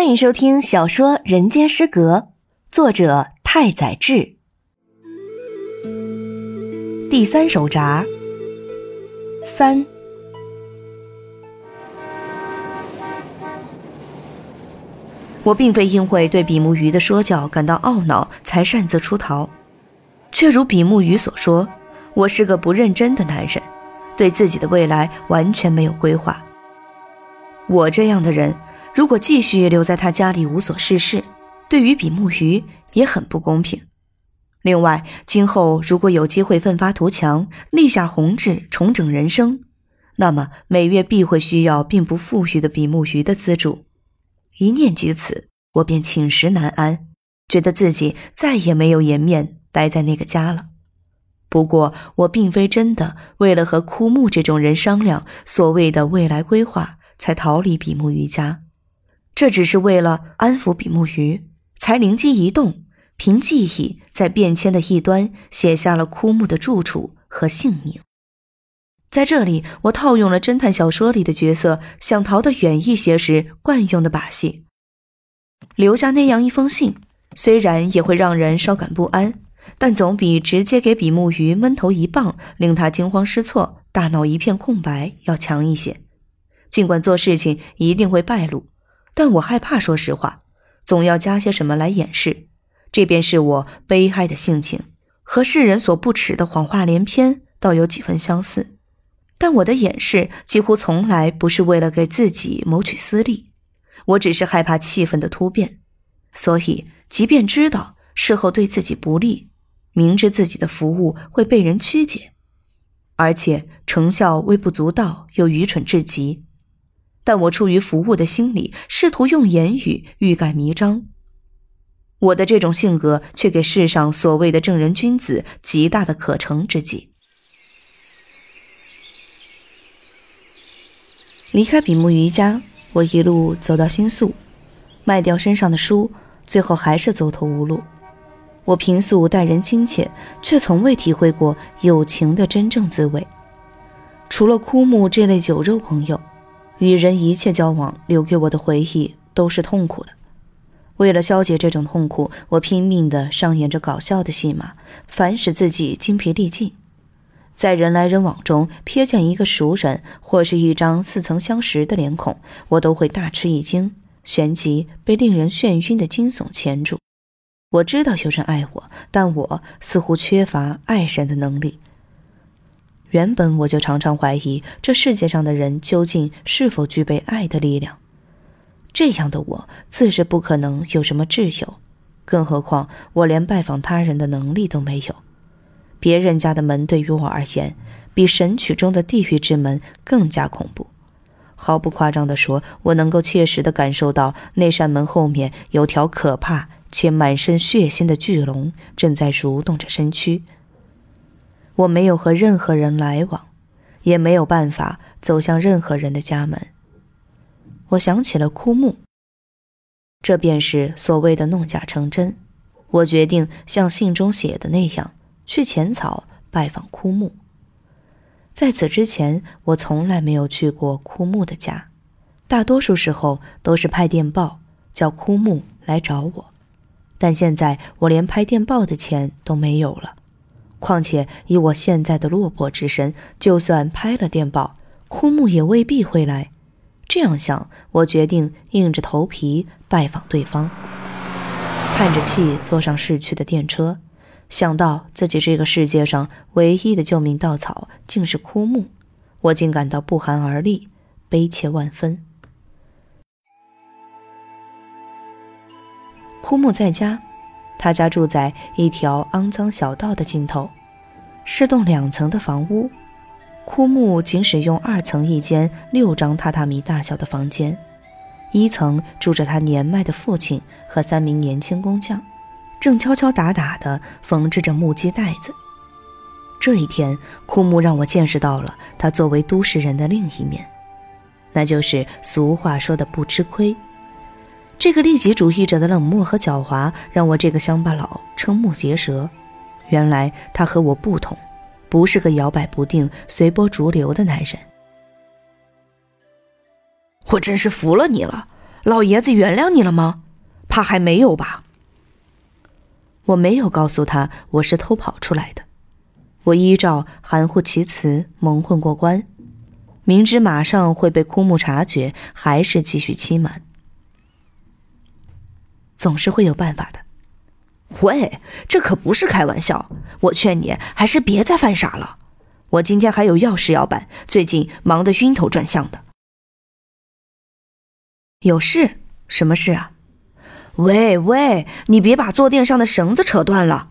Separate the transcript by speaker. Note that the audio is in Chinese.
Speaker 1: 欢迎收听小说《人间失格》，作者太宰治。第三手札三。我并非因为对比目鱼的说教感到懊恼才擅自出逃，却如比目鱼所说，我是个不认真的男人，对自己的未来完全没有规划。我这样的人。如果继续留在他家里无所事事，对于比目鱼也很不公平。另外，今后如果有机会奋发图强，立下宏志，重整人生，那么每月必会需要并不富裕的比目鱼的资助。一念及此，我便寝食难安，觉得自己再也没有颜面待在那个家了。不过，我并非真的为了和枯木这种人商量所谓的未来规划，才逃离比目鱼家。这只是为了安抚比目鱼，才灵机一动，凭记忆在便签的一端写下了枯木的住处和姓名。在这里，我套用了侦探小说里的角色想逃得远一些时惯用的把戏，留下那样一封信，虽然也会让人稍感不安，但总比直接给比目鱼闷头一棒，令他惊慌失措、大脑一片空白要强一些。尽管做事情一定会败露。但我害怕说实话，总要加些什么来掩饰，这便是我悲哀的性情，和世人所不耻的谎话连篇倒有几分相似。但我的掩饰几乎从来不是为了给自己谋取私利，我只是害怕气氛的突变，所以即便知道事后对自己不利，明知自己的服务会被人曲解，而且成效微不足道又愚蠢至极。但我出于服务的心理，试图用言语欲盖弥彰。我的这种性格，却给世上所谓的正人君子极大的可乘之机。离开比目鱼家，我一路走到新宿，卖掉身上的书，最后还是走投无路。我平素待人亲切，却从未体会过友情的真正滋味。除了枯木这类酒肉朋友。与人一切交往留给我的回忆都是痛苦的。为了消解这种痛苦，我拼命地上演着搞笑的戏码，反使自己精疲力尽。在人来人往中瞥见一个熟人或是一张似曾相识的脸孔，我都会大吃一惊，旋即被令人眩晕的惊悚牵住。我知道有人爱我，但我似乎缺乏爱人的能力。原本我就常常怀疑这世界上的人究竟是否具备爱的力量。这样的我自是不可能有什么挚友，更何况我连拜访他人的能力都没有。别人家的门对于我而言，比神曲中的地狱之门更加恐怖。毫不夸张地说，我能够切实地感受到那扇门后面有条可怕且满身血腥的巨龙正在蠕动着身躯。我没有和任何人来往，也没有办法走向任何人的家门。我想起了枯木，这便是所谓的弄假成真。我决定像信中写的那样，去浅草拜访枯木。在此之前，我从来没有去过枯木的家，大多数时候都是派电报叫枯木来找我，但现在我连拍电报的钱都没有了。况且以我现在的落魄之身，就算拍了电报，枯木也未必会来。这样想，我决定硬着头皮拜访对方。叹着气坐上市区的电车，想到自己这个世界上唯一的救命稻草竟是枯木，我竟感到不寒而栗，悲切万分。枯木在家。他家住在一条肮脏小道的尽头，是栋两层的房屋。枯木仅使用二层一间六张榻榻米大小的房间，一层住着他年迈的父亲和三名年轻工匠，正敲敲打打地缝制着木屐带子。这一天，枯木让我见识到了他作为都市人的另一面，那就是俗话说的不吃亏。这个利己主义者的冷漠和狡猾，让我这个乡巴佬瞠目结舌。原来他和我不同，不是个摇摆不定、随波逐流的男人。
Speaker 2: 我真是服了你了！
Speaker 1: 老爷子原谅你了吗？怕还没有吧？我没有告诉他我是偷跑出来的，我依照含糊其辞蒙混过关，明知马上会被枯木察觉，还是继续欺瞒。总是会有办法的。喂，这可不是开玩笑，我劝你还是别再犯傻了。我今天还有要事要办，最近忙得晕头转向的。有事？什么事啊？喂喂，你别把坐垫上的绳子扯断了。